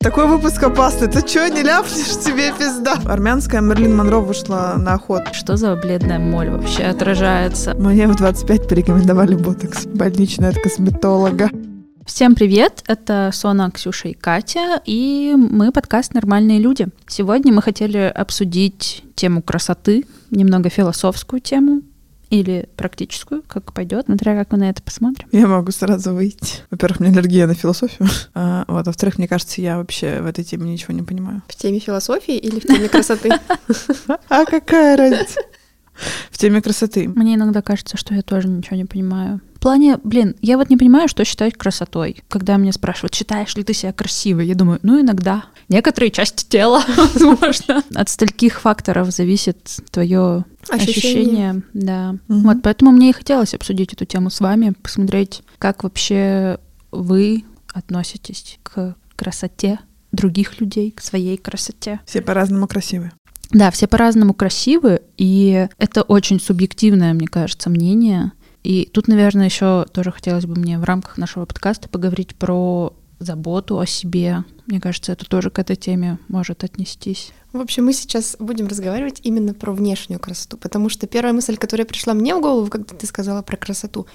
Такой выпуск опасный. Ты что, не ляпнешь тебе пизда? Армянская Мерлин Монро вышла на охот. Что за бледная моль вообще отражается? Мне в 25 порекомендовали ботокс. Больничный от косметолога. Всем привет, это Сона, Ксюша и Катя, и мы подкаст «Нормальные люди». Сегодня мы хотели обсудить тему красоты, немного философскую тему, или практическую, как пойдет, смотря как мы на это посмотрим. Я могу сразу выйти. Во-первых, у меня аллергия на философию. А, вот, а во-вторых, мне кажется, я вообще в этой теме ничего не понимаю. В теме философии или в теме красоты? А какая разница? В теме красоты. Мне иногда кажется, что я тоже ничего не понимаю. В плане, блин, я вот не понимаю, что считать красотой. Когда меня спрашивают, считаешь ли ты себя красивой, я думаю, ну иногда. Некоторые части тела, возможно. От стольких факторов зависит твое ощущение. ощущение да. Угу. Вот поэтому мне и хотелось обсудить эту тему с вами, посмотреть, как вообще вы относитесь к красоте других людей, к своей красоте. Все по-разному красивы. Да, все по-разному красивы, и это очень субъективное, мне кажется, мнение. И тут, наверное, еще тоже хотелось бы мне в рамках нашего подкаста поговорить про заботу о себе. Мне кажется, это тоже к этой теме может отнестись. В общем, мы сейчас будем разговаривать именно про внешнюю красоту, потому что первая мысль, которая пришла мне в голову, когда ты сказала про красоту,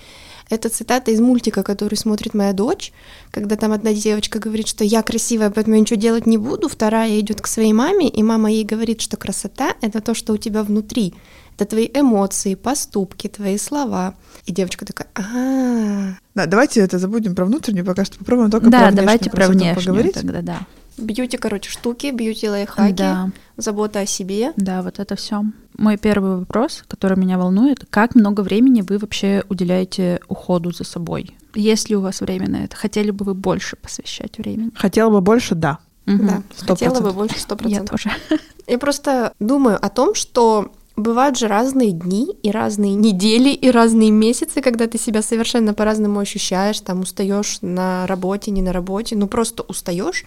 это цитата из мультика, который смотрит моя дочь, когда там одна девочка говорит, что я красивая, поэтому я ничего делать не буду, вторая идет к своей маме, и мама ей говорит, что красота — это то, что у тебя внутри, это твои эмоции, поступки, твои слова. И девочка такая, а Да, давайте это забудем про внутреннюю, пока что попробуем только да, про внешнюю давайте про внешнюю поговорить. тогда, да. Бьюти, короче, штуки, бьюти лайфхаки, да. забота о себе. Да, вот это все. Мой первый вопрос, который меня волнует, как много времени вы вообще уделяете уходу за собой? Есть ли у вас время на это? Хотели бы вы больше посвящать времени? Хотела бы больше, да. Угу. Да, 100%. хотела бы больше, сто процентов. Я тоже. Я просто думаю о том, что Бывают же разные дни и разные недели и разные месяцы, когда ты себя совершенно по-разному ощущаешь, там устаешь на работе, не на работе, ну просто устаешь.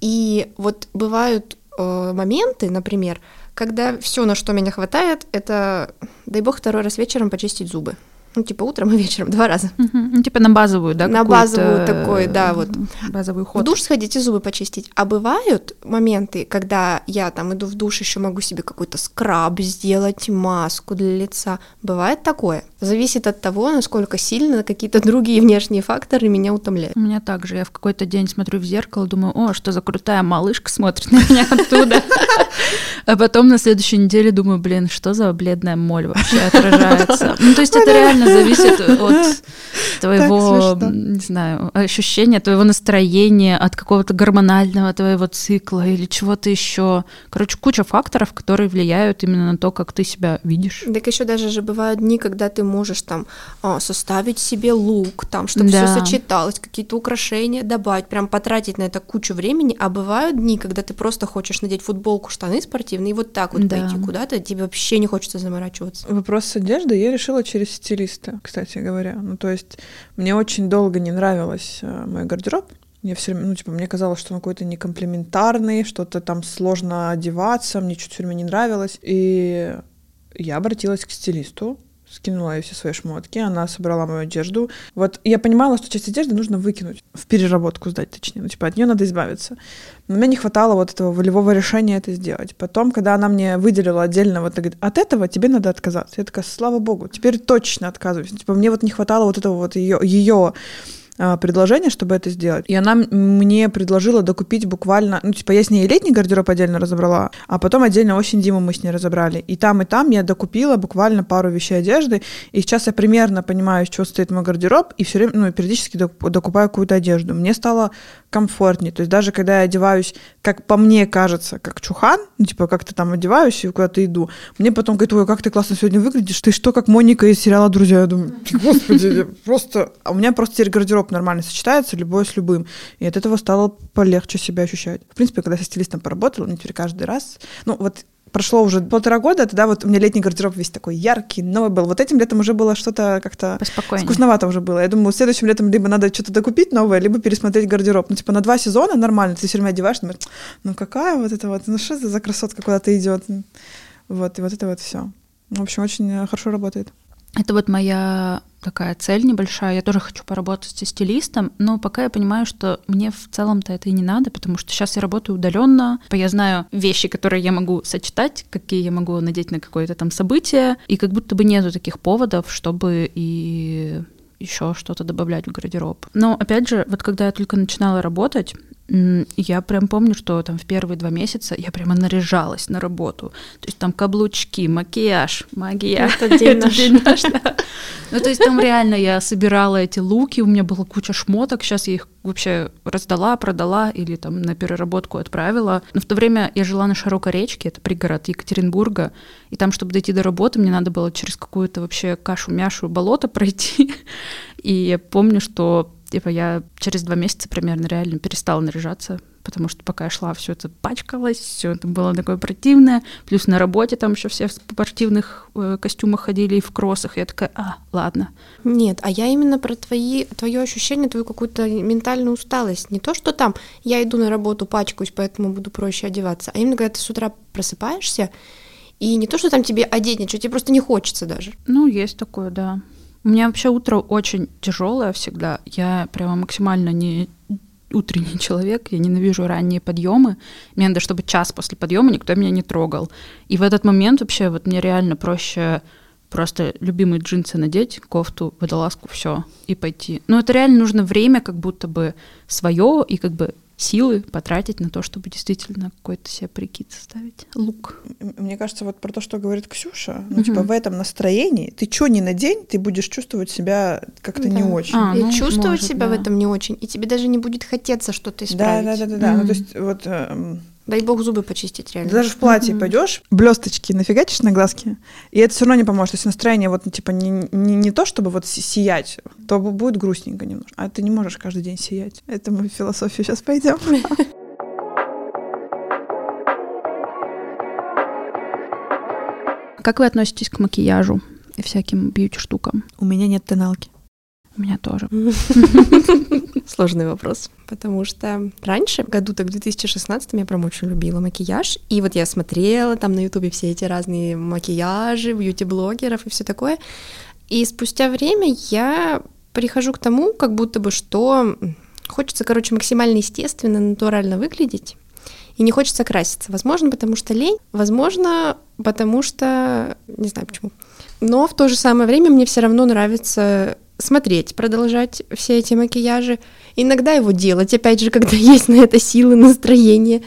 И вот бывают э, моменты, например, когда все, на что меня хватает, это, дай бог, второй раз вечером почистить зубы. Ну, типа утром и вечером, два раза. Угу. Ну, типа на базовую, да? На базовую такой, да, вот. Базовый уход. В душ сходить и зубы почистить. А бывают моменты, когда я там иду в душ, еще могу себе какой-то скраб сделать, маску для лица. Бывает такое. Зависит от того, насколько сильно какие-то другие внешние факторы меня утомляют. У меня также. Я в какой-то день смотрю в зеркало, думаю, о, что за крутая малышка смотрит на меня оттуда. А потом на следующей неделе думаю, блин, что за бледная моль вообще отражается. Ну, то есть это реально зависит от твоего, не знаю, ощущения, твоего настроения, от какого-то гормонального твоего цикла или чего-то еще. Короче, куча факторов, которые влияют именно на то, как ты себя видишь. Так еще даже же бывают дни, когда ты можешь там а, составить себе лук, там, чтобы да. все сочеталось, какие-то украшения добавить, прям потратить на это кучу времени, а бывают дни, когда ты просто хочешь надеть футболку, штаны спортивные и вот так вот да. пойти куда-то, тебе вообще не хочется заморачиваться. Вопрос с одеждой я решила через стилиста кстати говоря. Ну, то есть мне очень долго не нравилось э, мой гардероб. Мне все время, ну, типа, мне казалось, что он какой-то некомплементарный, что-то там сложно одеваться, мне что-то все время не нравилось. И я обратилась к стилисту, скинула ей все свои шмотки, она собрала мою одежду. Вот я понимала, что часть одежды нужно выкинуть, в переработку сдать, точнее, ну, типа, от нее надо избавиться. Но мне не хватало вот этого волевого решения это сделать. Потом, когда она мне выделила отдельно, вот, говорит, от этого тебе надо отказаться. Я такая, слава богу, теперь точно отказываюсь. Типа, мне вот не хватало вот этого вот ее, ее предложение, чтобы это сделать. И она мне предложила докупить буквально, ну, типа, я с ней летний гардероб отдельно разобрала, а потом отдельно осень зиму мы с ней разобрали. И там, и там я докупила буквально пару вещей одежды, и сейчас я примерно понимаю, из чего стоит мой гардероб, и все время, ну, периодически докупаю какую-то одежду. Мне стало комфортнее. То есть даже когда я одеваюсь, как по мне кажется, как чухан, ну, типа, как-то там одеваюсь и куда-то иду, мне потом говорят, ой, как ты классно сегодня выглядишь, ты что, как Моника из сериала «Друзья». Я думаю, господи, просто... А у меня просто теперь гардероб нормально сочетается, любой с любым. И от этого стало полегче себя ощущать. В принципе, когда со стилистом поработала, мне теперь каждый раз... Ну, вот прошло уже полтора года, тогда вот у меня летний гардероб весь такой яркий, новый был. Вот этим летом уже было что-то как-то скучновато уже было. Я думаю, следующим летом либо надо что-то докупить новое, либо пересмотреть гардероб. Ну, типа на два сезона нормально, ты все время одеваешь, думаешь, ну какая вот это вот, ну что это за красотка куда-то идет. Вот, и вот это вот все. В общем, очень хорошо работает. Это вот моя такая цель небольшая. Я тоже хочу поработать со стилистом, но пока я понимаю, что мне в целом-то это и не надо, потому что сейчас я работаю удаленно. Я знаю вещи, которые я могу сочетать, какие я могу надеть на какое-то там событие, и как будто бы нету таких поводов, чтобы и еще что-то добавлять в гардероб. Но опять же, вот когда я только начинала работать, я прям помню, что там в первые два месяца я прямо наряжалась на работу. То есть там каблучки, макияж, магия. Это день наш. день наш, да. Ну, то есть там реально я собирала эти луки, у меня была куча шмоток, сейчас я их вообще раздала, продала или там на переработку отправила. Но в то время я жила на Широкой речке, это пригород Екатеринбурга, и там, чтобы дойти до работы, мне надо было через какую-то вообще кашу-мяшу болото пройти. И я помню, что типа я через два месяца примерно реально перестала наряжаться, потому что пока я шла, все это пачкалось, все это было такое противное. Плюс на работе там еще все в спортивных э, костюмах ходили и в кроссах. Я такая, а, ладно. Нет, а я именно про твои, твое ощущение, твою какую-то ментальную усталость. Не то, что там я иду на работу, пачкаюсь, поэтому буду проще одеваться, а именно когда ты с утра просыпаешься, и не то, что там тебе одеть ничего, тебе просто не хочется даже. Ну, есть такое, да. У меня вообще утро очень тяжелое всегда. Я прямо максимально не утренний человек, я ненавижу ранние подъемы. Мне надо, чтобы час после подъема никто меня не трогал. И в этот момент вообще вот мне реально проще просто любимые джинсы надеть, кофту, водолазку, все, и пойти. Но это реально нужно время как будто бы свое и как бы силы потратить на то, чтобы действительно какой-то себе прикид составить. Лук. Мне кажется, вот про то, что говорит Ксюша, ну, угу. типа, в этом настроении, ты что ни на день, ты будешь чувствовать себя как-то да. не очень. А, и ну, чувствовать может, себя да. в этом не очень, и тебе даже не будет хотеться что-то исправить. Да, да, да, да, да. Ну, то есть, вот... Эм, Дай бог зубы почистить, реально. Даже в платье mm-hmm. пойдешь, блесточки нафигачишь на глазки, и это все равно не поможет. То есть настроение вот, типа, не, не, не то, чтобы вот сиять, то будет грустненько немножко. А ты не можешь каждый день сиять. Это мы в философию сейчас пойдем. Как вы относитесь к макияжу и всяким бьюти-штукам? У меня нет тоналки. У меня тоже. Сложный вопрос, потому что раньше, году так в 2016 я прям очень любила макияж, и вот я смотрела там на ютубе все эти разные макияжи, бьюти-блогеров и все такое, и спустя время я прихожу к тому, как будто бы, что хочется, короче, максимально естественно, натурально выглядеть, и не хочется краситься. Возможно, потому что лень, возможно, потому что... Не знаю почему. Но в то же самое время мне все равно нравится смотреть, продолжать все эти макияжи. Иногда его делать, опять же, когда есть на это силы, настроение.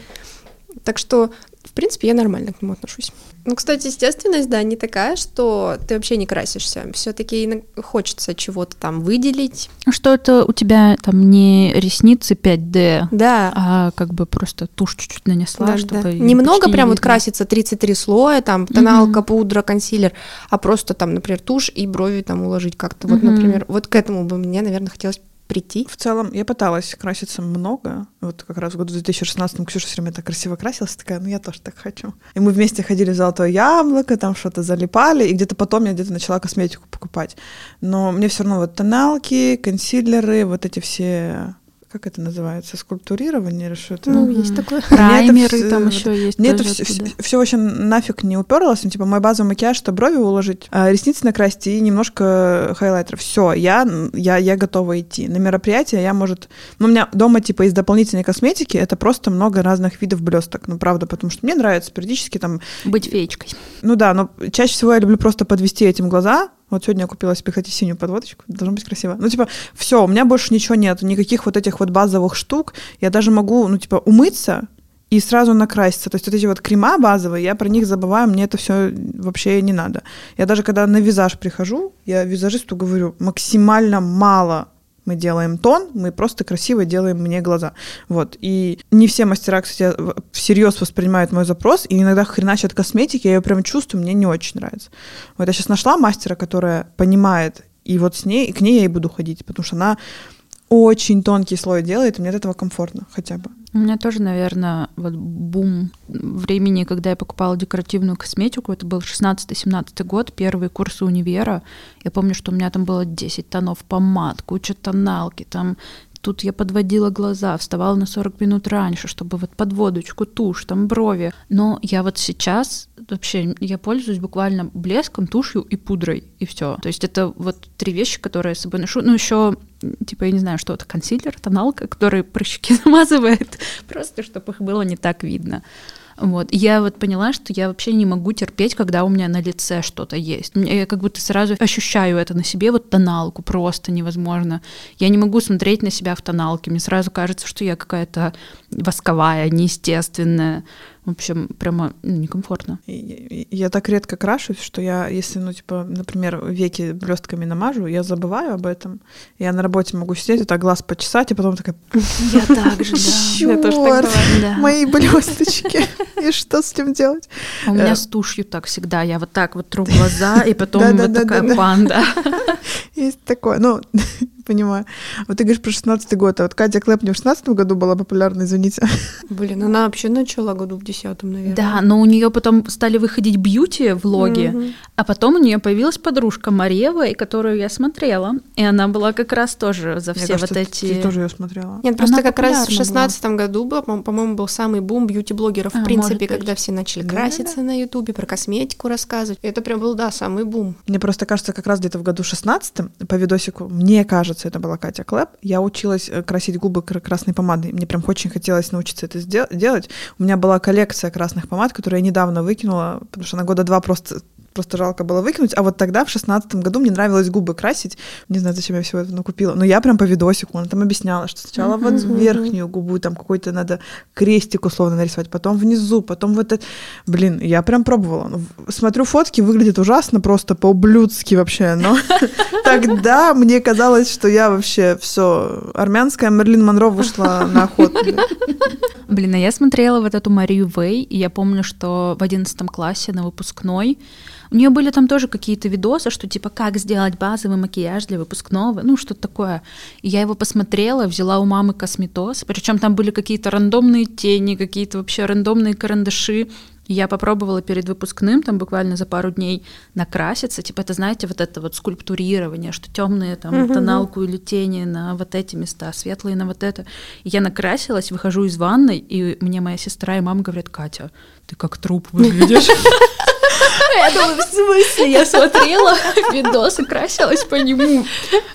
Так что, в принципе, я нормально к нему отношусь. Ну, кстати, естественность, да, не такая, что ты вообще не красишься. Все-таки хочется чего-то там выделить. Что это у тебя там не ресницы 5D, да. а как бы просто тушь чуть-чуть нанесла, да, чтобы... Да. Немного прям вот красится 33 слоя, там тоналка, угу. пудра, консилер, а просто там, например, тушь и брови там уложить как-то. Вот, угу. например, вот к этому бы мне, наверное, хотелось прийти. В целом, я пыталась краситься много. Вот как раз в году 2016 Ксюша все время так красиво красилась, такая, ну я тоже так хочу. И мы вместе ходили в Золотое Яблоко, там что-то залипали, и где-то потом я где-то начала косметику покупать. Но мне все равно вот тоналки, консилеры, вот эти все как это называется, скульптурирование или что это? Ну, есть такое. Праймеры это, там еще есть. Мне это все, все очень нафиг не уперлось. Ну, типа, мой базовый макияж, что брови уложить, а ресницы накрасить и немножко хайлайтера. Все, я, я, я готова идти. На мероприятие я, может... Ну, у меня дома, типа, из дополнительной косметики это просто много разных видов блесток. Ну, правда, потому что мне нравится периодически там... Быть феечкой. Ну да, но чаще всего я люблю просто подвести этим глаза, вот сегодня я купила себе, кстати, синюю подводочку. Должно быть красиво. Ну, типа, все, у меня больше ничего нет. Никаких вот этих вот базовых штук. Я даже могу, ну, типа, умыться и сразу накраситься. То есть вот эти вот крема базовые, я про них забываю, мне это все вообще не надо. Я даже когда на визаж прихожу, я визажисту говорю, максимально мало мы делаем тон, мы просто красиво делаем мне глаза. Вот. И не все мастера, кстати, всерьез воспринимают мой запрос, и иногда хреначат косметики, я ее прям чувствую, мне не очень нравится. Вот я сейчас нашла мастера, которая понимает, и вот с ней, и к ней я и буду ходить, потому что она очень тонкий слой делает, и мне от этого комфортно хотя бы. У меня тоже, наверное, вот бум времени, когда я покупала декоративную косметику, это был 16-17 год, первые курсы универа. Я помню, что у меня там было 10 тонов помад, куча тоналки, там тут я подводила глаза, вставала на 40 минут раньше, чтобы вот подводочку, тушь, там брови. Но я вот сейчас вообще я пользуюсь буквально блеском, тушью и пудрой, и все. То есть это вот три вещи, которые я с собой ношу. Ну, еще, типа, я не знаю, что это, консилер, тоналка, который прыщики замазывает, просто чтобы их было не так видно. Вот. Я вот поняла, что я вообще не могу терпеть, когда у меня на лице что-то есть. Я как будто сразу ощущаю это на себе, вот тоналку просто невозможно. Я не могу смотреть на себя в тоналке. Мне сразу кажется, что я какая-то восковая, неестественная. В общем, прямо ну, некомфортно. Я, я так редко крашусь, что я, если, ну, типа, например, веки блестками намажу, я забываю об этом. Я на работе могу сидеть, вот так глаз почесать, и потом такая... Я так же, да. Мои блесточки. И что с этим делать? У меня э, с тушью так всегда. Я вот так вот тру глаза, и потом вот такая панда. Есть такое. Ну, понимаю. Вот ты говоришь про 16 год, а вот Катя Клэп не в 16 году была популярна, извините. Блин, она вообще начала году в 10 наверное. Да, но у нее потом стали выходить бьюти-влоги, угу. а потом у нее появилась подружка Марева, и которую я смотрела, и она была как раз тоже за все Мне вот эти... Ты тоже ее смотрела. Нет, просто она как раз в 16 году был, по-моему, был самый бум бьюти-блогеров, а, в принципе, когда все начали да, краситься да, да. на Ютубе, про косметику рассказывать. И это прям был, да, самый бум. Мне просто кажется, как раз где-то в году 16 по видосику, мне кажется, это была Катя Клэп, я училась э, красить губы красной помадой. Мне прям очень хотелось научиться это делать. У меня была коллекция красных помад, которую я недавно выкинула, потому что на года два просто просто жалко было выкинуть. А вот тогда, в шестнадцатом году, мне нравилось губы красить. Не знаю, зачем я все это накупила. Но я прям по видосику, она там объясняла, что сначала вот верхнюю губу, там какой-то надо крестик условно нарисовать, потом внизу, потом вот это. Блин, я прям пробовала. Ну, смотрю фотки, выглядит ужасно, просто по-ублюдски вообще. Но тогда мне казалось, что я вообще все армянская Мерлин Монро вышла на охоту. Блин, а я смотрела вот эту Марию Вэй, и я помню, что в одиннадцатом классе на выпускной у нее были там тоже какие-то видосы, что типа как сделать базовый макияж для выпускного, ну что-то такое. И я его посмотрела, взяла у мамы косметоз, причем там были какие-то рандомные тени, какие-то вообще рандомные карандаши. Я попробовала перед выпускным, там буквально за пару дней, накраситься. Типа, это, знаете, вот это вот скульптурирование, что темные там uh-huh. тоналку или тени на вот эти места, светлые на вот это. И я накрасилась, выхожу из ванной, и мне моя сестра и мама говорят, Катя, ты как труп выглядишь. Я думаю, в смысле? Я смотрела видос и красилась по нему.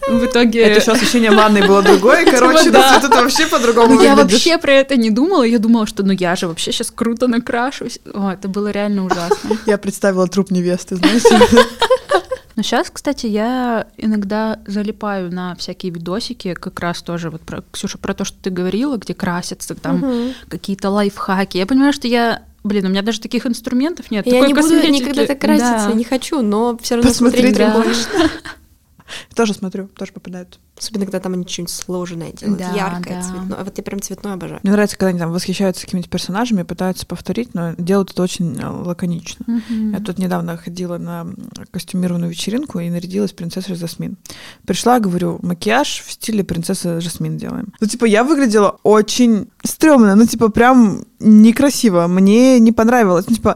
В итоге... Это еще освещение ванной было другое, типа, короче, да. тут вообще по-другому ну, Я вообще про это не думала, я думала, что ну я же вообще сейчас круто накрашусь. О, это было реально ужасно. Я представила труп невесты, знаете. Но сейчас, кстати, я иногда залипаю на всякие видосики, как раз тоже вот про Ксюша про то, что ты говорила, где красятся там угу. какие-то лайфхаки. Я понимаю, что я Блин, у меня даже таких инструментов нет. Я не буду никогда так краситься, да. не хочу, но все равно Посмотреть смотреть да. Тоже смотрю, тоже попадают. Особенно, когда там они что-нибудь сложное делают, да, яркое, да. цветное. А вот я прям цветное обожаю. Мне нравится, когда они там восхищаются какими-то персонажами, пытаются повторить, но делают это очень э, лаконично. Mm-hmm. Я тут недавно ходила на костюмированную вечеринку и нарядилась принцессой Жасмин. Пришла, говорю, макияж в стиле принцессы Жасмин делаем. Ну, типа, я выглядела очень стрёмно, ну, типа, прям некрасиво. Мне не понравилось. Ну, типа,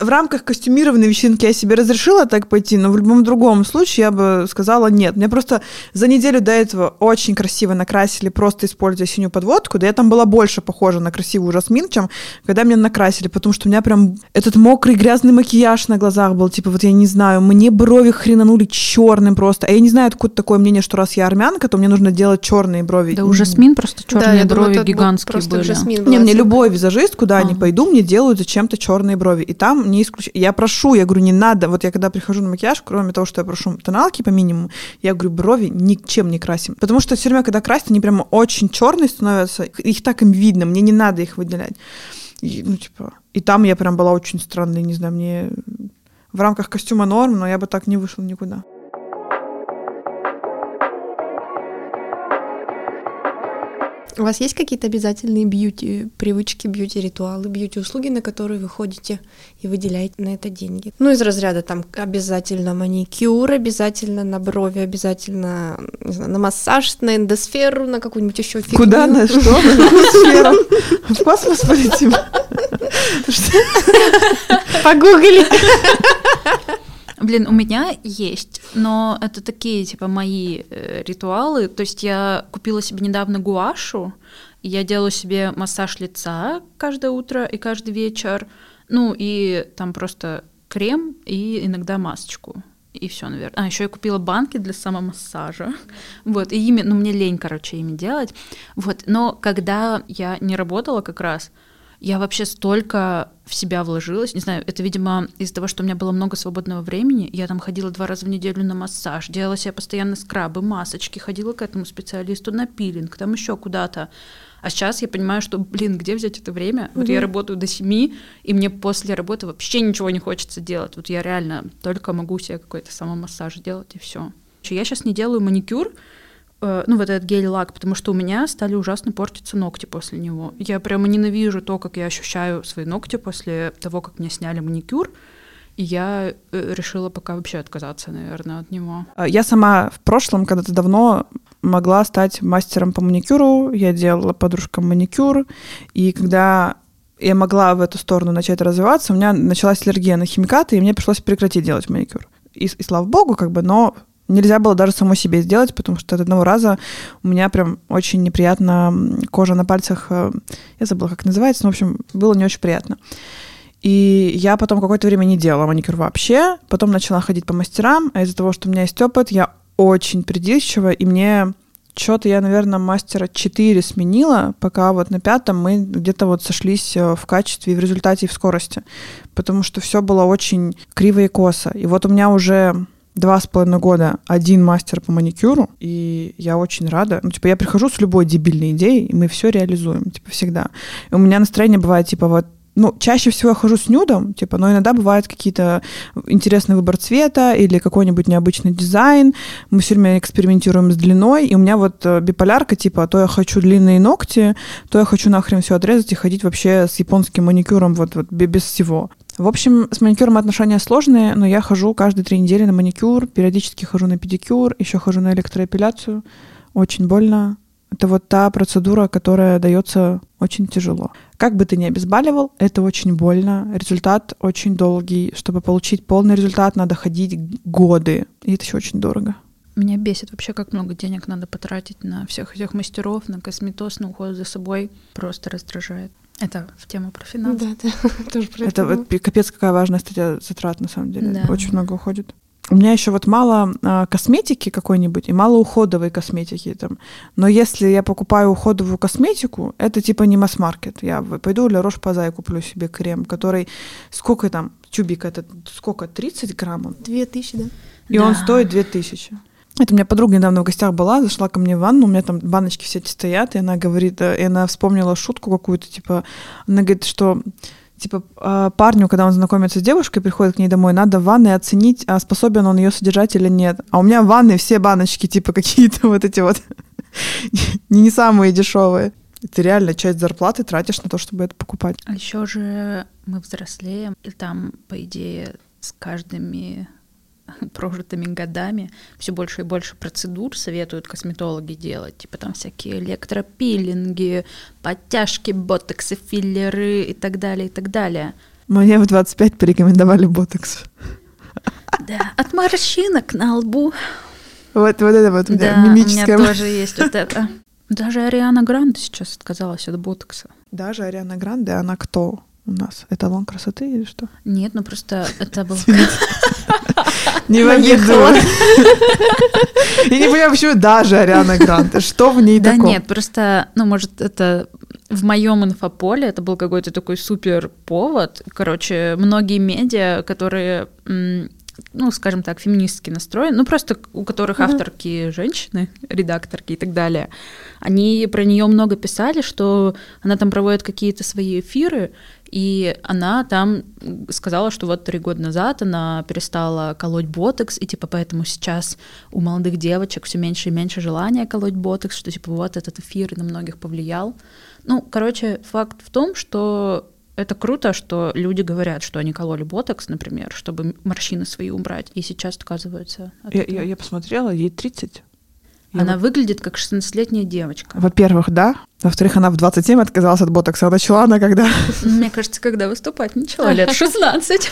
в рамках костюмированной вечеринки я себе разрешила так пойти, но в любом другом случае я бы сказала нет. Мне просто за неделю до этого очень красиво накрасили, просто используя синюю подводку, да я там была больше похожа на красивую Жасмин, чем когда меня накрасили, потому что у меня прям этот мокрый грязный макияж на глазах был, типа вот я не знаю, мне брови хренанули черным просто, а я не знаю, откуда такое мнение, что раз я армянка, то мне нужно делать черные брови. Да у Жасмин просто черные да, брови думаю, гигантские были. Не, мне любой визажист, куда а. ни пойду, мне делают зачем-то черные брови, и там не исключ... Я прошу, я говорю, не надо, вот я когда прихожу на макияж, кроме того, что я прошу тоналки по минимуму, я говорю, брови ничем не красим. Потому что все время, когда красят, они прямо очень черные становятся. Их так им видно, мне не надо их выделять. И, ну, типа, и там я прям была очень странной, не знаю, мне в рамках костюма норм, но я бы так не вышла никуда. У вас есть какие-то обязательные бьюти-привычки, бьюти-ритуалы, бьюти-услуги, на которые вы ходите и выделяете на это деньги? Ну, из разряда там обязательно маникюр, обязательно на брови, обязательно не знаю, на массаж, на эндосферу, на какую-нибудь еще фигню. Куда? На что? В космос полетим? Погугли. Блин, у меня есть, но это такие, типа, мои э, ритуалы. То есть я купила себе недавно гуашу, я делаю себе массаж лица каждое утро и каждый вечер. Ну, и там просто крем и иногда масочку. И все, наверное. А, еще я купила банки для самомассажа. Вот, и ими, ну, мне лень, короче, ими делать. Вот, но когда я не работала как раз, я вообще столько в себя вложилась. Не знаю, это, видимо, из-за того, что у меня было много свободного времени. Я там ходила два раза в неделю на массаж, делала себе постоянно скрабы, масочки, ходила к этому специалисту на пилинг, там еще куда-то. А сейчас я понимаю, что, блин, где взять это время? Вот я работаю до семи, и мне после работы вообще ничего не хочется делать. Вот я реально только могу себе какой-то самомассаж делать, и все. Я сейчас не делаю маникюр, ну, вот этот гель-лак, потому что у меня стали ужасно портиться ногти после него. Я прямо ненавижу то, как я ощущаю свои ногти после того, как мне сняли маникюр. И я э, решила пока вообще отказаться, наверное, от него. А, я сама в прошлом, когда-то давно, могла стать мастером по маникюру. Я делала подружкам маникюр. И когда я могла в эту сторону начать развиваться, у меня началась аллергия на химикаты, и мне пришлось прекратить делать маникюр. И, и слава богу, как бы, но нельзя было даже самой себе сделать, потому что от одного раза у меня прям очень неприятно кожа на пальцах, э, я забыла, как называется, но, в общем, было не очень приятно. И я потом какое-то время не делала маникюр вообще, потом начала ходить по мастерам, а из-за того, что у меня есть опыт, я очень придирчива, и мне что-то я, наверное, мастера 4 сменила, пока вот на пятом мы где-то вот сошлись э, в качестве в результате, и в скорости. Потому что все было очень криво и косо. И вот у меня уже два с половиной года один мастер по маникюру, и я очень рада. Ну, типа, я прихожу с любой дебильной идеей, и мы все реализуем, типа, всегда. И у меня настроение бывает, типа, вот ну, чаще всего я хожу с нюдом, типа, но иногда бывает какие-то интересный выбор цвета или какой-нибудь необычный дизайн. Мы все время экспериментируем с длиной, и у меня вот э, биполярка, типа, то я хочу длинные ногти, то я хочу нахрен все отрезать и ходить вообще с японским маникюром вот, вот без всего. В общем, с маникюром отношения сложные, но я хожу каждые три недели на маникюр, периодически хожу на педикюр, еще хожу на электроэпиляцию. Очень больно, это вот та процедура, которая дается очень тяжело. Как бы ты ни обезболивал, это очень больно. Результат очень долгий. Чтобы получить полный результат, надо ходить годы. И это еще очень дорого. Меня бесит вообще, как много денег надо потратить на всех этих мастеров, на косметоз, на уход за собой. Просто раздражает. Это в тему про финансы. Да, да, тоже про это. Это капец какая важная статья затрат, на самом деле. Да. Очень много уходит. У меня еще вот мало а, косметики какой-нибудь и мало уходовой косметики там. Но если я покупаю уходовую косметику, это типа не масс-маркет. Я пойду для Рош Пазай куплю себе крем, который сколько там тюбик это сколько 30 граммов? Две тысячи, да. И да. он стоит две тысячи. Это у меня подруга недавно в гостях была, зашла ко мне в ванну, у меня там баночки все эти стоят, и она говорит, э, и она вспомнила шутку какую-то, типа, она говорит, что типа а, парню, когда он знакомится с девушкой, приходит к ней домой, надо в ванной оценить, а способен он ее содержать или нет. А у меня в ванной все баночки типа какие-то вот эти вот не самые дешевые. Ты реально часть зарплаты тратишь на то, чтобы это покупать. А еще же мы взрослеем, и там, по идее, с каждыми прожитыми годами все больше и больше процедур советуют косметологи делать, типа там всякие электропилинги, подтяжки, ботоксы, филлеры и так далее, и так далее. Мне в 25 порекомендовали ботокс. Да, от морщинок на лбу. Вот, вот это вот у меня да, мимическое. у меня тоже есть вот это. Даже Ариана Гранде сейчас отказалась от ботокса. Даже Ариана Гранде, она кто у нас? Эталон красоты или что? Нет, ну просто это был... Не в. Я не понимаю, почему даже Ариана Гранде. Что в ней такое? Да нет, просто, ну, может, это в моем инфополе это был какой-то такой супер повод. Короче, многие медиа, которые ну, скажем так, феминистски настроены, ну, просто у которых авторки женщины, редакторки и так далее, они про нее много писали, что она там проводит какие-то свои эфиры, и она там сказала, что вот три года назад она перестала колоть ботокс, и типа поэтому сейчас у молодых девочек все меньше и меньше желания колоть ботокс, что типа вот этот эфир на многих повлиял. Ну, короче, факт в том, что это круто, что люди говорят, что они кололи ботокс, например, чтобы морщины свои убрать, и сейчас отказываются. От я, я, я посмотрела, ей 30. Она я... выглядит как 16-летняя девочка. Во-первых, да. Во-вторых, она в 27 отказалась от ботокса. А начала она когда? Мне кажется, когда выступать начала, лет 16.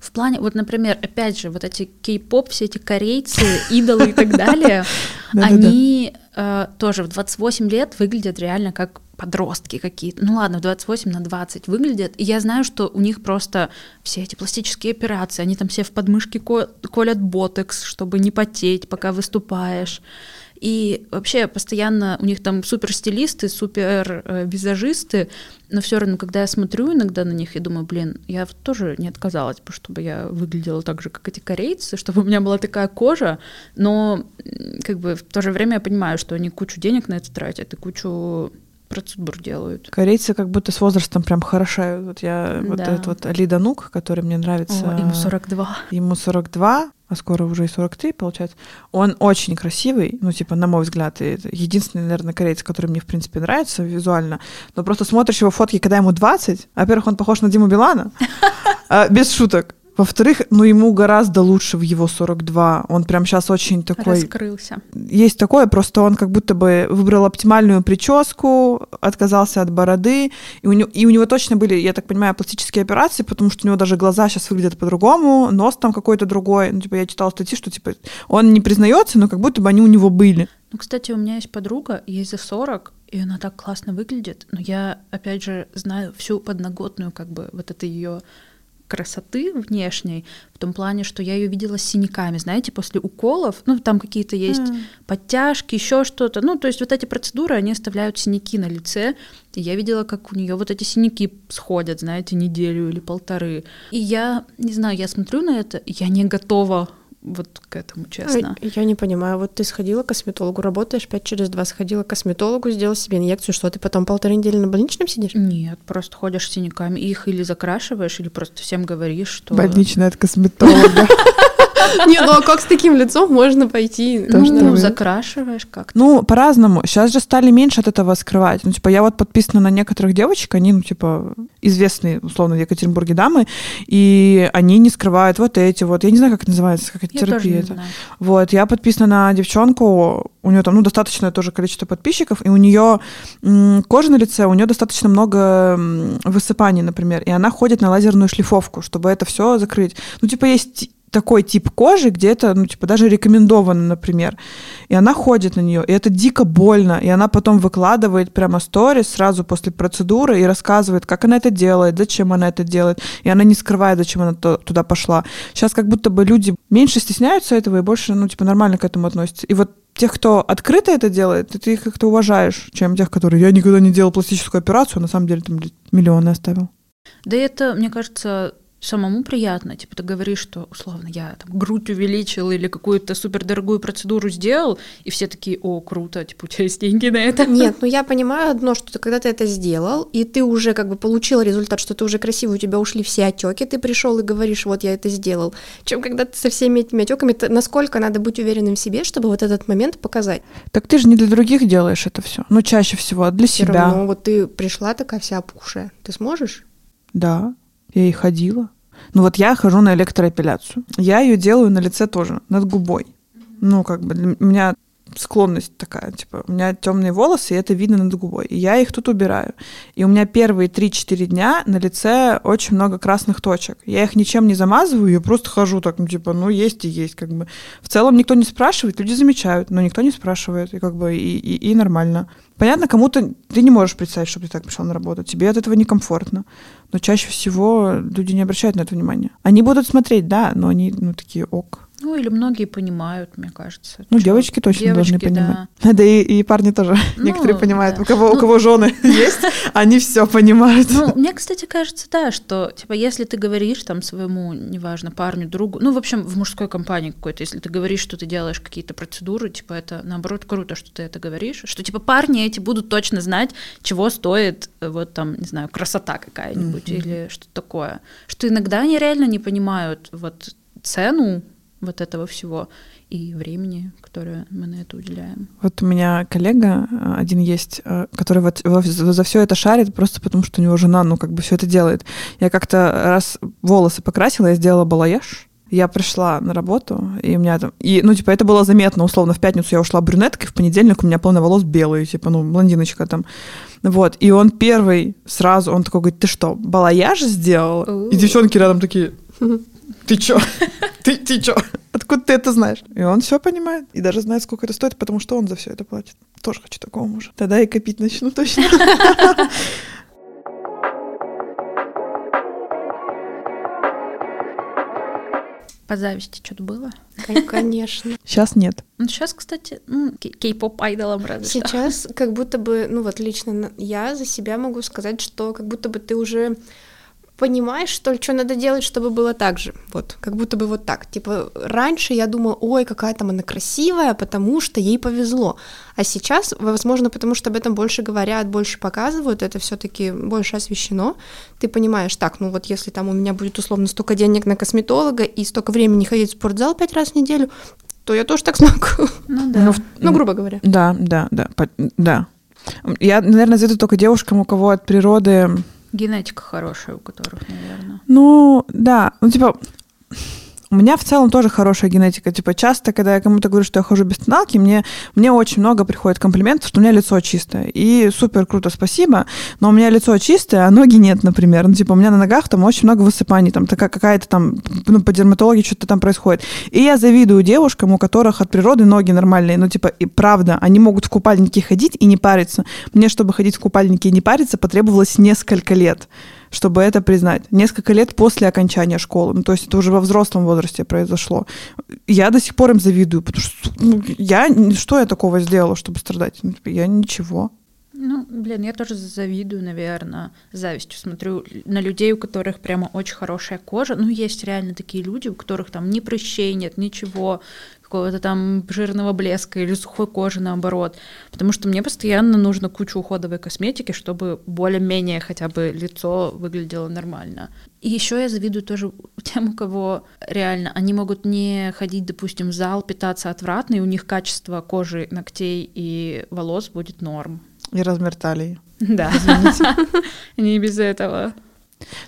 В плане, вот, например, опять же, вот эти кей-поп, все эти корейцы, идолы и так далее, они э, тоже в 28 лет выглядят реально как подростки какие-то, ну ладно, в 28 на 20 выглядят, и я знаю, что у них просто все эти пластические операции, они там все в подмышке колят ботекс, чтобы не потеть, пока выступаешь. И вообще постоянно у них там супер стилисты, супер э, визажисты, но все равно, когда я смотрю иногда на них, я думаю, блин, я тоже не отказалась бы, чтобы я выглядела так же, как эти корейцы, чтобы у меня была такая кожа, но как бы в то же время я понимаю, что они кучу денег на это тратят и кучу процедур делают. Корейцы как будто с возрастом прям хорошают. Вот я да. вот этот вот Али Данук, который мне нравится. О, ему 42. Ему 42, а скоро уже и 43, получается. Он очень красивый, ну, типа, на мой взгляд, и единственный, наверное, кореец, который мне, в принципе, нравится визуально. Но просто смотришь его фотки, когда ему 20. Во-первых, он похож на Диму Билана, а, без шуток. Во-вторых, ну ему гораздо лучше в его 42. Он прям сейчас очень такой... Раскрылся. Есть такое, просто он как будто бы выбрал оптимальную прическу, отказался от бороды, и у него, и у него точно были, я так понимаю, пластические операции, потому что у него даже глаза сейчас выглядят по-другому, нос там какой-то другой. Ну, типа, я читала статьи, что, типа, он не признается, но как будто бы они у него были. Ну, кстати, у меня есть подруга, ей за 40, и она так классно выглядит, но я, опять же, знаю всю подноготную, как бы, вот это ее красоты внешней, в том плане, что я ее видела с синяками, знаете, после уколов, ну, там какие-то есть mm. подтяжки, еще что-то. Ну, то есть вот эти процедуры, они оставляют синяки на лице. И я видела, как у нее вот эти синяки сходят, знаете, неделю или полторы. И я, не знаю, я смотрю на это, я не готова вот к этому, честно. Я не понимаю, вот ты сходила к косметологу, работаешь пять через два, сходила к косметологу, сделала себе инъекцию, что ты потом полторы недели на больничном сидишь? Нет, просто ходишь с синяками, их или закрашиваешь, или просто всем говоришь, что... Больничная от косметолога. Не, ну а как с таким лицом можно пойти? Ну, закрашиваешь как-то. Ну, по-разному. Сейчас же стали меньше от этого скрывать. Ну, типа, я вот подписана на некоторых девочек, они, ну, типа, известные, условно, в Екатеринбурге дамы, и они не скрывают вот эти вот, я не знаю, как это называется, как это терапия это. Вот, я подписана на девчонку, у нее там, ну, достаточное тоже количество подписчиков, и у нее кожа на лице, у нее достаточно много высыпаний, например, и она ходит на лазерную шлифовку, чтобы это все закрыть. Ну, типа, есть такой тип кожи, где это, ну, типа, даже рекомендовано, например. И она ходит на нее, и это дико больно. И она потом выкладывает прямо сторис сразу после процедуры и рассказывает, как она это делает, зачем она это делает. И она не скрывает, зачем она туда пошла. Сейчас как будто бы люди меньше стесняются этого и больше, ну, типа, нормально к этому относятся. И вот тех, кто открыто это делает, ты их как-то уважаешь, чем тех, которые я никогда не делал пластическую операцию, а на самом деле там миллионы оставил. Да это, мне кажется, самому приятно. Типа ты говоришь, что условно я там грудь увеличил или какую-то супердорогую процедуру сделал, и все такие, о, круто, типа у тебя есть деньги на это. Нет, ну я понимаю одно, что ты, когда ты это сделал, и ты уже как бы получил результат, что ты уже красивый, у тебя ушли все отеки, ты пришел и говоришь, вот я это сделал. Чем когда ты со всеми этими отеками, насколько надо быть уверенным в себе, чтобы вот этот момент показать. Так ты же не для других делаешь это все. Ну, чаще всего, а для все себя. Равно, вот ты пришла такая вся опухшая. Ты сможешь? Да, я и ходила. Ну вот я хожу на электроэпиляцию. Я ее делаю на лице тоже, над губой. Ну, как бы для меня склонность такая, типа, у меня темные волосы, и это видно над губой. И я их тут убираю. И у меня первые 3-4 дня на лице очень много красных точек. Я их ничем не замазываю, я просто хожу так, ну, типа, ну, есть и есть, как бы. В целом никто не спрашивает, люди замечают, но никто не спрашивает, и как бы, и, и, и нормально. Понятно, кому-то ты не можешь представить, чтобы ты так пришел на работу, тебе от этого некомфортно. Но чаще всего люди не обращают на это внимания. Они будут смотреть, да, но они, ну, такие ок. Ну, или многие понимают, мне кажется. Ну, девочки точно девочки, должны понимать. Да, да и, и парни тоже. Ну, Некоторые понимают. Да. У кого, ну, у кого жены есть, они все понимают. Ну, мне, кстати, кажется, да, что, типа, если ты говоришь там своему, неважно, парню, другу, ну, в общем, в мужской компании какой-то, если ты говоришь, что ты делаешь какие-то процедуры, типа, это, наоборот, круто, что ты это говоришь, что, типа, парни эти будут точно знать, чего стоит, э, вот там, не знаю, красота какая-нибудь mm-hmm. или что-то такое. Что иногда они реально не понимают вот цену вот этого всего и времени, которое мы на это уделяем. Вот у меня коллега э, один есть, э, который вот за все это шарит просто потому, что у него жена, ну, как бы все это делает. Я как-то раз волосы покрасила, я сделала балаяж, я пришла на работу, и у меня там... И, ну, типа, это было заметно, условно, в пятницу я ушла брюнеткой, в понедельник у меня полный волос белый, типа, ну, блондиночка там. Вот, и он первый сразу, он такой говорит, ты что, балаяж сделал? И девчонки рядом такие... Ты чё? Ты, ты чё? Откуда ты это знаешь? И он все понимает. И даже знает, сколько это стоит, потому что он за все это платит. Тоже хочу такого мужа. Тогда и копить начну точно. По зависти что-то было? Конечно. Сейчас нет. Ну, сейчас, кстати, ну, кей-поп айдолом разве что. Сейчас как будто бы, ну вот лично я за себя могу сказать, что как будто бы ты уже понимаешь, что ли, что надо делать, чтобы было так же. Вот, как будто бы вот так. Типа, раньше я думала, ой, какая там она красивая, потому что ей повезло. А сейчас, возможно, потому что об этом больше говорят, больше показывают, это все таки больше освещено. Ты понимаешь, так, ну вот если там у меня будет условно столько денег на косметолога и столько времени ходить в спортзал пять раз в неделю, то я тоже так смогу. Ну да. Ну, Ну, грубо говоря. Да, да, да, да. Я, наверное, завидую только девушкам, у кого от природы Генетика хорошая у которых, наверное. Ну, да, ну, типа, у меня в целом тоже хорошая генетика. Типа, часто, когда я кому-то говорю, что я хожу без тоналки, мне, мне очень много приходит комплиментов, что у меня лицо чистое. И супер круто, спасибо, но у меня лицо чистое, а ноги нет, например. Ну, типа, у меня на ногах там очень много высыпаний, там такая какая-то там, ну, по дерматологии что-то там происходит. И я завидую девушкам, у которых от природы ноги нормальные. Ну, типа, и правда, они могут в купальнике ходить и не париться. Мне, чтобы ходить в купальнике и не париться, потребовалось несколько лет чтобы это признать. Несколько лет после окончания школы. Ну, то есть это уже во взрослом возрасте произошло. Я до сих пор им завидую, потому что ну, я... Что я такого сделала, чтобы страдать? Ну, типа, Я ничего. Ну, блин, я тоже завидую, наверное, завистью. Смотрю на людей, у которых прямо очень хорошая кожа. Ну, есть реально такие люди, у которых там ни прыщей нет, ничего, какого-то там жирного блеска или сухой кожи наоборот. Потому что мне постоянно нужно кучу уходовой косметики, чтобы более-менее хотя бы лицо выглядело нормально. И еще я завидую тоже тем, у кого реально они могут не ходить, допустим, в зал, питаться отвратно, и у них качество кожи, ногтей и волос будет норм. И размер талии. Да, не без этого.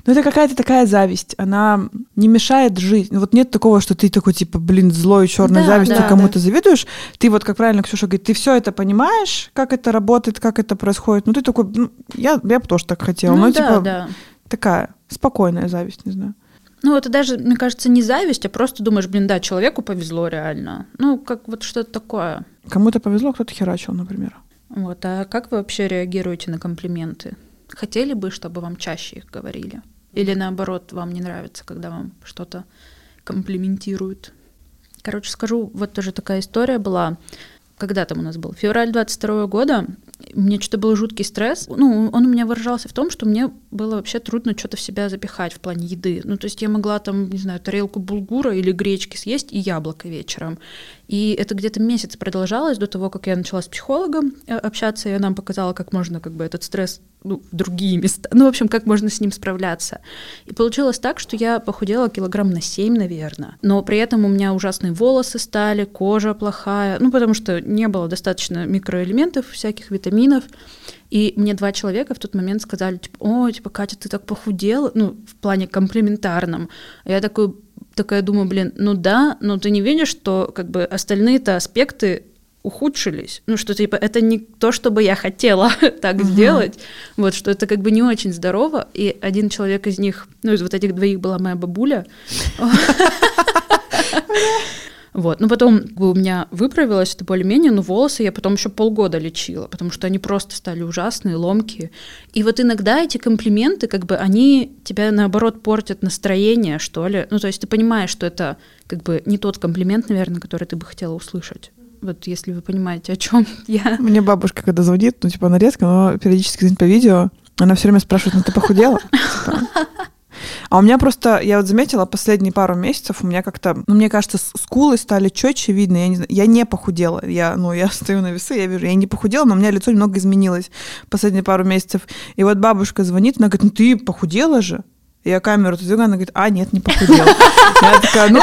Ну, это какая-то такая зависть. Она не мешает жить. Вот нет такого, что ты такой, типа, блин, злой, черной Да, завистью да, кому-то завидуешь. Ты вот, как правильно Ксюша говорит, ты все это понимаешь, как это работает, как это происходит. Ну, ты такой, ну, я, я бы тоже так хотела. Ну Ну, да, типа, да. такая спокойная зависть, не знаю. Ну, это даже, мне кажется, не зависть, а просто думаешь, блин, да, человеку повезло реально. Ну, как вот что-то такое. Кому-то повезло, кто-то херачил, например. Вот, а как вы вообще реагируете на комплименты? Хотели бы, чтобы вам чаще их говорили? Или наоборот, вам не нравится, когда вам что-то комплиментируют? Короче, скажу, вот тоже такая история была. Когда там у нас был? Февраль 22 года. Мне что-то был жуткий стресс. Ну, он у меня выражался в том, что мне было вообще трудно что-то в себя запихать в плане еды. Ну, то есть я могла там, не знаю, тарелку булгура или гречки съесть и яблоко вечером. И это где-то месяц продолжалось до того, как я начала с психологом э, общаться, и она показала, как можно как бы этот стресс ну, в другие места. Ну, в общем, как можно с ним справляться. И получилось так, что я похудела килограмм на 7, наверное. Но при этом у меня ужасные волосы стали, кожа плохая. Ну, потому что не было достаточно микроэлементов, всяких витаминов. И мне два человека в тот момент сказали, типа, о, типа, Катя, ты так похудела, ну, в плане комплиментарном. А я такой, такая думаю, блин, ну да, но ты не видишь, что как бы остальные-то аспекты ухудшились. Ну, что типа это не то, чтобы я хотела так сделать. Вот, что это как бы не очень здорово. И один человек из них, ну, из вот этих двоих была моя бабуля. Вот, ну потом у меня выправилось это более-менее, но волосы я потом еще полгода лечила, потому что они просто стали ужасные, ломкие. И вот иногда эти комплименты, как бы, они тебя наоборот портят настроение, что ли. Ну, то есть ты понимаешь, что это как бы не тот комплимент, наверное, который ты бы хотела услышать. Вот если вы понимаете, о чем я. Мне бабушка, когда звонит, ну, типа, она редко, но периодически звонит по видео, она все время спрашивает, ну, ты похудела? А у меня просто, я вот заметила, последние пару месяцев у меня как-то, ну, мне кажется, скулы стали четче видны. Я не, я не похудела. Я, ну, я стою на весы, я вижу, я не похудела, но у меня лицо немного изменилось последние пару месяцев. И вот бабушка звонит, она говорит, ну, ты похудела же? Я камеру двигаю, она говорит, а, нет, не такая, ну,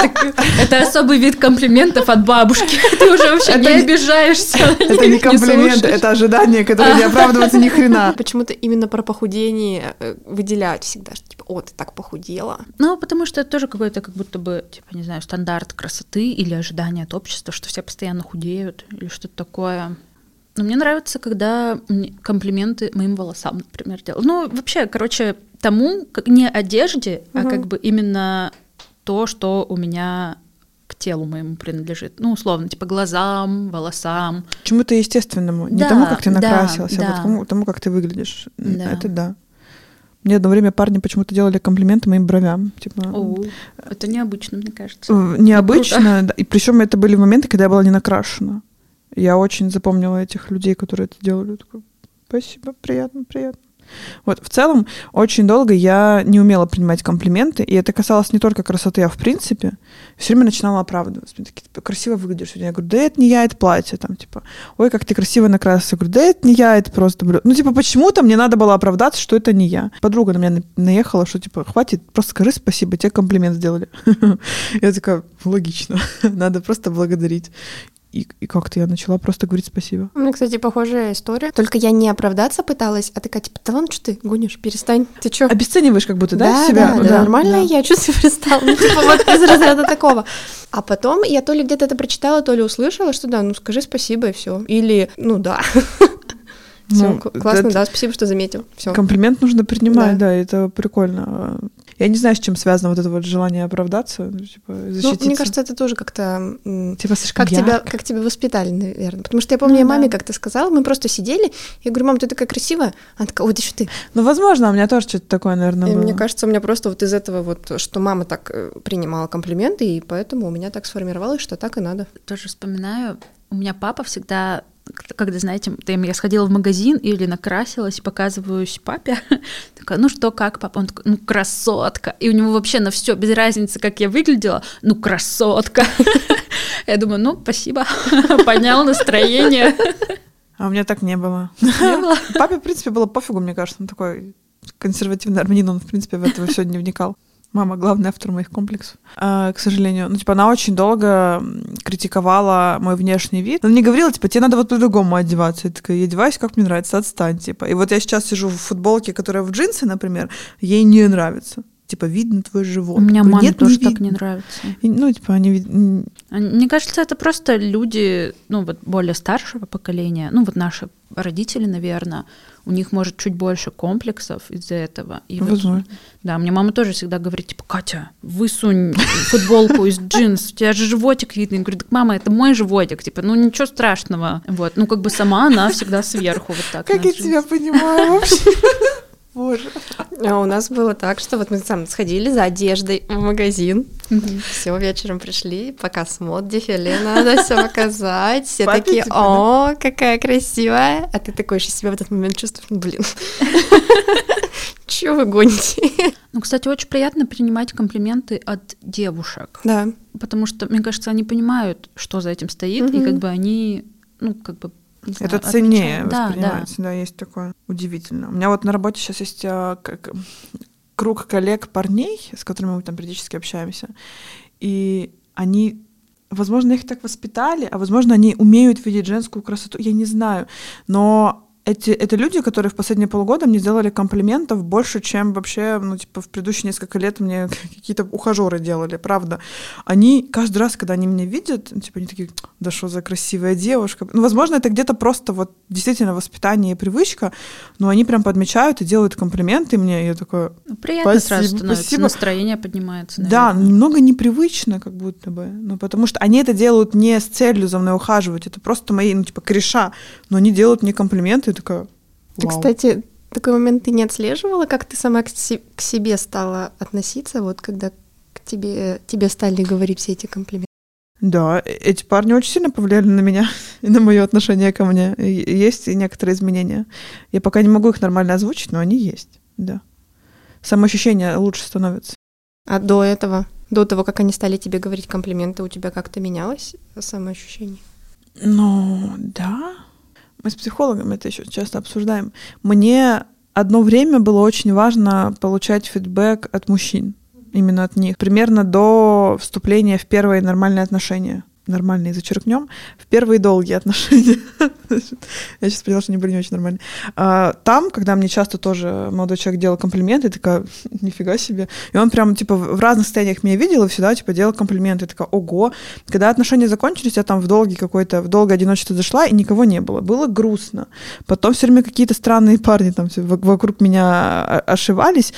Это особый вид комплиментов от бабушки. Ты уже вообще не обижаешься. это не комплимент, это ожидание, которое не оправдывается ни хрена. Почему-то именно про похудение э, выделяют всегда, что типа, о, ты так похудела. Ну, потому что это тоже какой-то как будто бы, типа, не знаю, стандарт красоты или ожидание от общества, что все постоянно худеют или что-то такое. Но мне нравится, когда комплименты моим волосам, например, делают. Ну, вообще, короче, тому, как не одежде, а Мгм. как бы именно то, что у меня к телу моему принадлежит. Ну, условно, типа глазам, волосам. Чему-то естественному. Не Да, тому, как ты да, накрасилась, а да. вот тому, тому, как ты выглядишь. Да. Это да. Мне одно время парни почему-то делали комплименты моим бровям. Типа, О, это необычно, мне кажется. необычно. да. И причем это были моменты, когда я была не накрашена. Я очень запомнила этих людей, которые это делали. Такой, Спасибо, приятно, приятно. Вот, в целом, очень долго я не умела принимать комплименты, и это касалось не только красоты, а в принципе. Все время начинала оправдываться. Мне такие, типа, красиво выглядишь сегодня. Я говорю, да это не я, это платье. Там, типа, ой, как ты красиво накрасилась. Я говорю, да это не я, это просто блюдо. Ну, типа, почему-то мне надо было оправдаться, что это не я. Подруга на меня на- наехала, что, типа, хватит, просто скажи спасибо, тебе комплимент сделали. Я такая, логично, надо просто благодарить. И, и как-то я начала просто говорить спасибо. У меня, кстати, похожая история. Только я не оправдаться пыталась, а такая, типа, да ладно, что ты гонишь, перестань, ты чё? Обесцениваешь как будто, да, да, себя? да, да, нормально я чувствую перестала. Ну, типа, вот из разряда такого. А потом я то ли где-то это прочитала, то ли услышала, что да, ну скажи спасибо и все. Или, ну да. Все, Ну, классно, это- да, спасибо, что заметил. Все. Комплимент нужно принимать, Да. да. это прикольно. Я не знаю, с чем связано вот это вот желание оправдаться, ну, типа, Ну, защититься. мне кажется, это тоже как-то типа слишком как тебя, как тебя воспитали, наверное. Потому что я помню, Ну я маме да. как-то сказала, мы просто сидели, я говорю, мам, ты такая красивая. Она такая, ой, да что ты? Ну, возможно, у меня тоже что-то такое, наверное, И было. мне кажется, у меня просто вот из этого вот, что мама так э, принимала комплименты, и поэтому у меня так сформировалось, что так и надо. Тоже вспоминаю, у меня папа всегда, когда, знаете, там я сходила в магазин или накрасилась, показываюсь папе, такая, ну что, как, папа? Он такой, ну красотка. И у него вообще на все без разницы, как я выглядела, ну красотка. Я думаю, ну спасибо, поднял настроение. А у меня так не было. Не было? Папе, в принципе, было пофигу, мне кажется. Он такой консервативный армянин, он, в принципе, в это все не вникал. Мама главный автор моих комплексов, А, к сожалению. Ну, типа, она очень долго критиковала мой внешний вид. Она мне говорила, типа, тебе надо вот по-другому одеваться. Я такая, я одеваюсь, как мне нравится, отстань, типа. И вот я сейчас сижу в футболке, которая в джинсы, например, ей не нравится. Типа, видно твой живот. У меня маме «Нет, тоже не так видно». не нравится. И, ну, типа, они... А Мне кажется, это просто люди, ну вот более старшего поколения, ну вот наши родители, наверное, у них может чуть больше комплексов из-за этого. И вот, да, мне мама тоже всегда говорит, типа, Катя, высунь футболку из джинс, у тебя же животик видно. Я говорю, так, мама, это мой животик, типа, ну ничего страшного. Вот, ну как бы сама она всегда сверху вот так. Как я тебя понимаю вообще. Боже. А у нас было так, что вот мы сам сходили за одеждой в магазин, все, вечером пришли, показ мод, дефиле, надо все показать. Все Папе, такие, о, какая красивая. А ты такой еще себя в этот момент чувствуешь, ну, блин. Чего вы гоните? Ну, кстати, очень приятно принимать комплименты от девушек. Да. потому что, мне кажется, они понимают, что за этим стоит, и как бы они, ну, как бы... знаю, Это ценнее отмечают. Да, воспринимается, да. есть такое удивительно. У меня вот на работе сейчас есть как, круг коллег парней, с которыми мы там периодически общаемся, и они, возможно, их так воспитали, а возможно, они умеют видеть женскую красоту, я не знаю, но эти, это люди, которые в последние полгода мне сделали комплиментов больше, чем вообще, ну, типа, в предыдущие несколько лет мне какие-то ухажеры делали, правда. Они каждый раз, когда они меня видят, ну, типа, они такие, да что за красивая девушка. Ну, возможно, это где-то просто вот действительно воспитание и привычка, но они прям подмечают и делают комплименты мне, и я такая, Ну, приятно сразу Спасибо, становится, спасибо. настроение поднимается. да, наверное. немного непривычно как будто бы, ну, потому что они это делают не с целью за мной ухаживать, это просто мои, ну, типа, кореша, но они делают мне комплименты, такая, Ты, «Вау». кстати, такой момент ты не отслеживала, как ты сама к, се- к себе стала относиться, вот когда к тебе, тебе стали говорить все эти комплименты? Да, э- эти парни очень сильно повлияли на меня и на мое отношение ко мне. Есть и некоторые изменения. Я пока не могу их нормально озвучить, но они есть, да. Самоощущение лучше становится. А до этого, до того, как они стали тебе говорить комплименты, у тебя как-то менялось самоощущение? Ну, да. Мы с психологом это еще часто обсуждаем. Мне одно время было очень важно получать фидбэк от мужчин, именно от них, примерно до вступления в первые нормальные отношения. Нормальные зачеркнем. В первые долгие отношения. Я сейчас поняла, что они были не очень нормальные. А, Там, когда мне часто тоже молодой человек делал комплименты, я такая, нифига себе. И он прям, типа, в разных состояниях меня видел и всегда, типа, делал комплименты. Я такая, ого. Когда отношения закончились, я там в долгий какой-то, в долгое одиночество зашла, и никого не было. Было грустно. Потом все время какие-то странные парни там вокруг меня о- ошивались.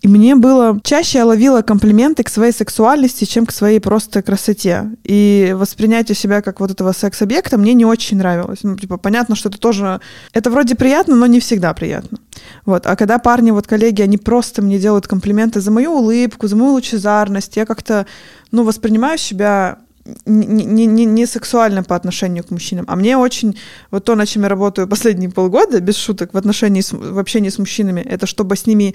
И мне было... Чаще я ловила комплименты к своей сексуальности, чем к своей просто красоте. И воспринятие себя как вот этого секс-объекта мне не очень нравилось. Ну, типа, понятно, что это тоже... Это вроде приятно, но не всегда приятно. Вот. А когда парни, вот коллеги, они просто мне делают комплименты за мою улыбку, за мою лучезарность, я как-то, ну, воспринимаю себя не, не, не, не сексуально по отношению к мужчинам. А мне очень, вот то, над чем я работаю последние полгода, без шуток, в отношении, с, в общении с мужчинами, это чтобы с ними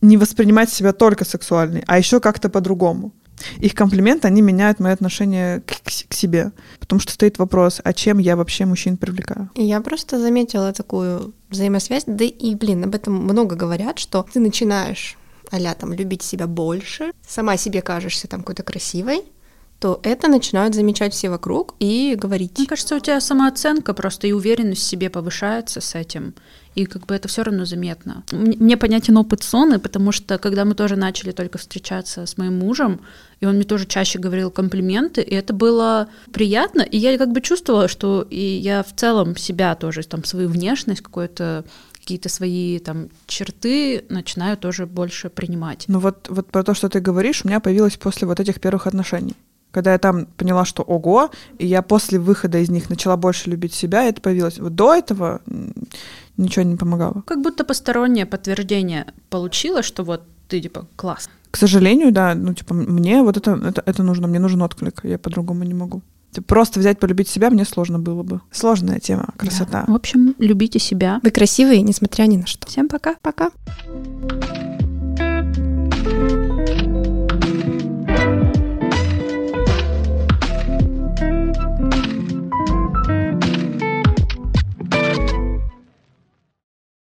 не воспринимать себя только сексуальной, а еще как-то по-другому. Их комплименты, они меняют мое отношение к, к себе. Потому что стоит вопрос, а чем я вообще мужчин привлекаю? Я просто заметила такую взаимосвязь, да и, блин, об этом много говорят, что ты начинаешь а там любить себя больше, сама себе кажешься там какой-то красивой, то это начинают замечать все вокруг и говорить. Мне кажется, у тебя самооценка просто и уверенность в себе повышается с этим. И как бы это все равно заметно. Мне понятен опыт Соны, потому что когда мы тоже начали только встречаться с моим мужем, и он мне тоже чаще говорил комплименты, и это было приятно, и я как бы чувствовала, что и я в целом себя тоже, там, свою внешность, какую-то какие-то свои там черты начинаю тоже больше принимать. Ну вот, вот про то, что ты говоришь, у меня появилось после вот этих первых отношений. Когда я там поняла, что ого, и я после выхода из них начала больше любить себя, это появилось. Вот до этого ничего не помогало. Как будто постороннее подтверждение получила, что вот ты типа класс. К сожалению, да, ну типа мне вот это, это, это нужно, мне нужен отклик, я по-другому не могу. Типа, просто взять, полюбить себя мне сложно было бы. Сложная тема, красота. Да. В общем, любите себя. Вы красивые, несмотря ни на что. Всем пока. Пока. thank you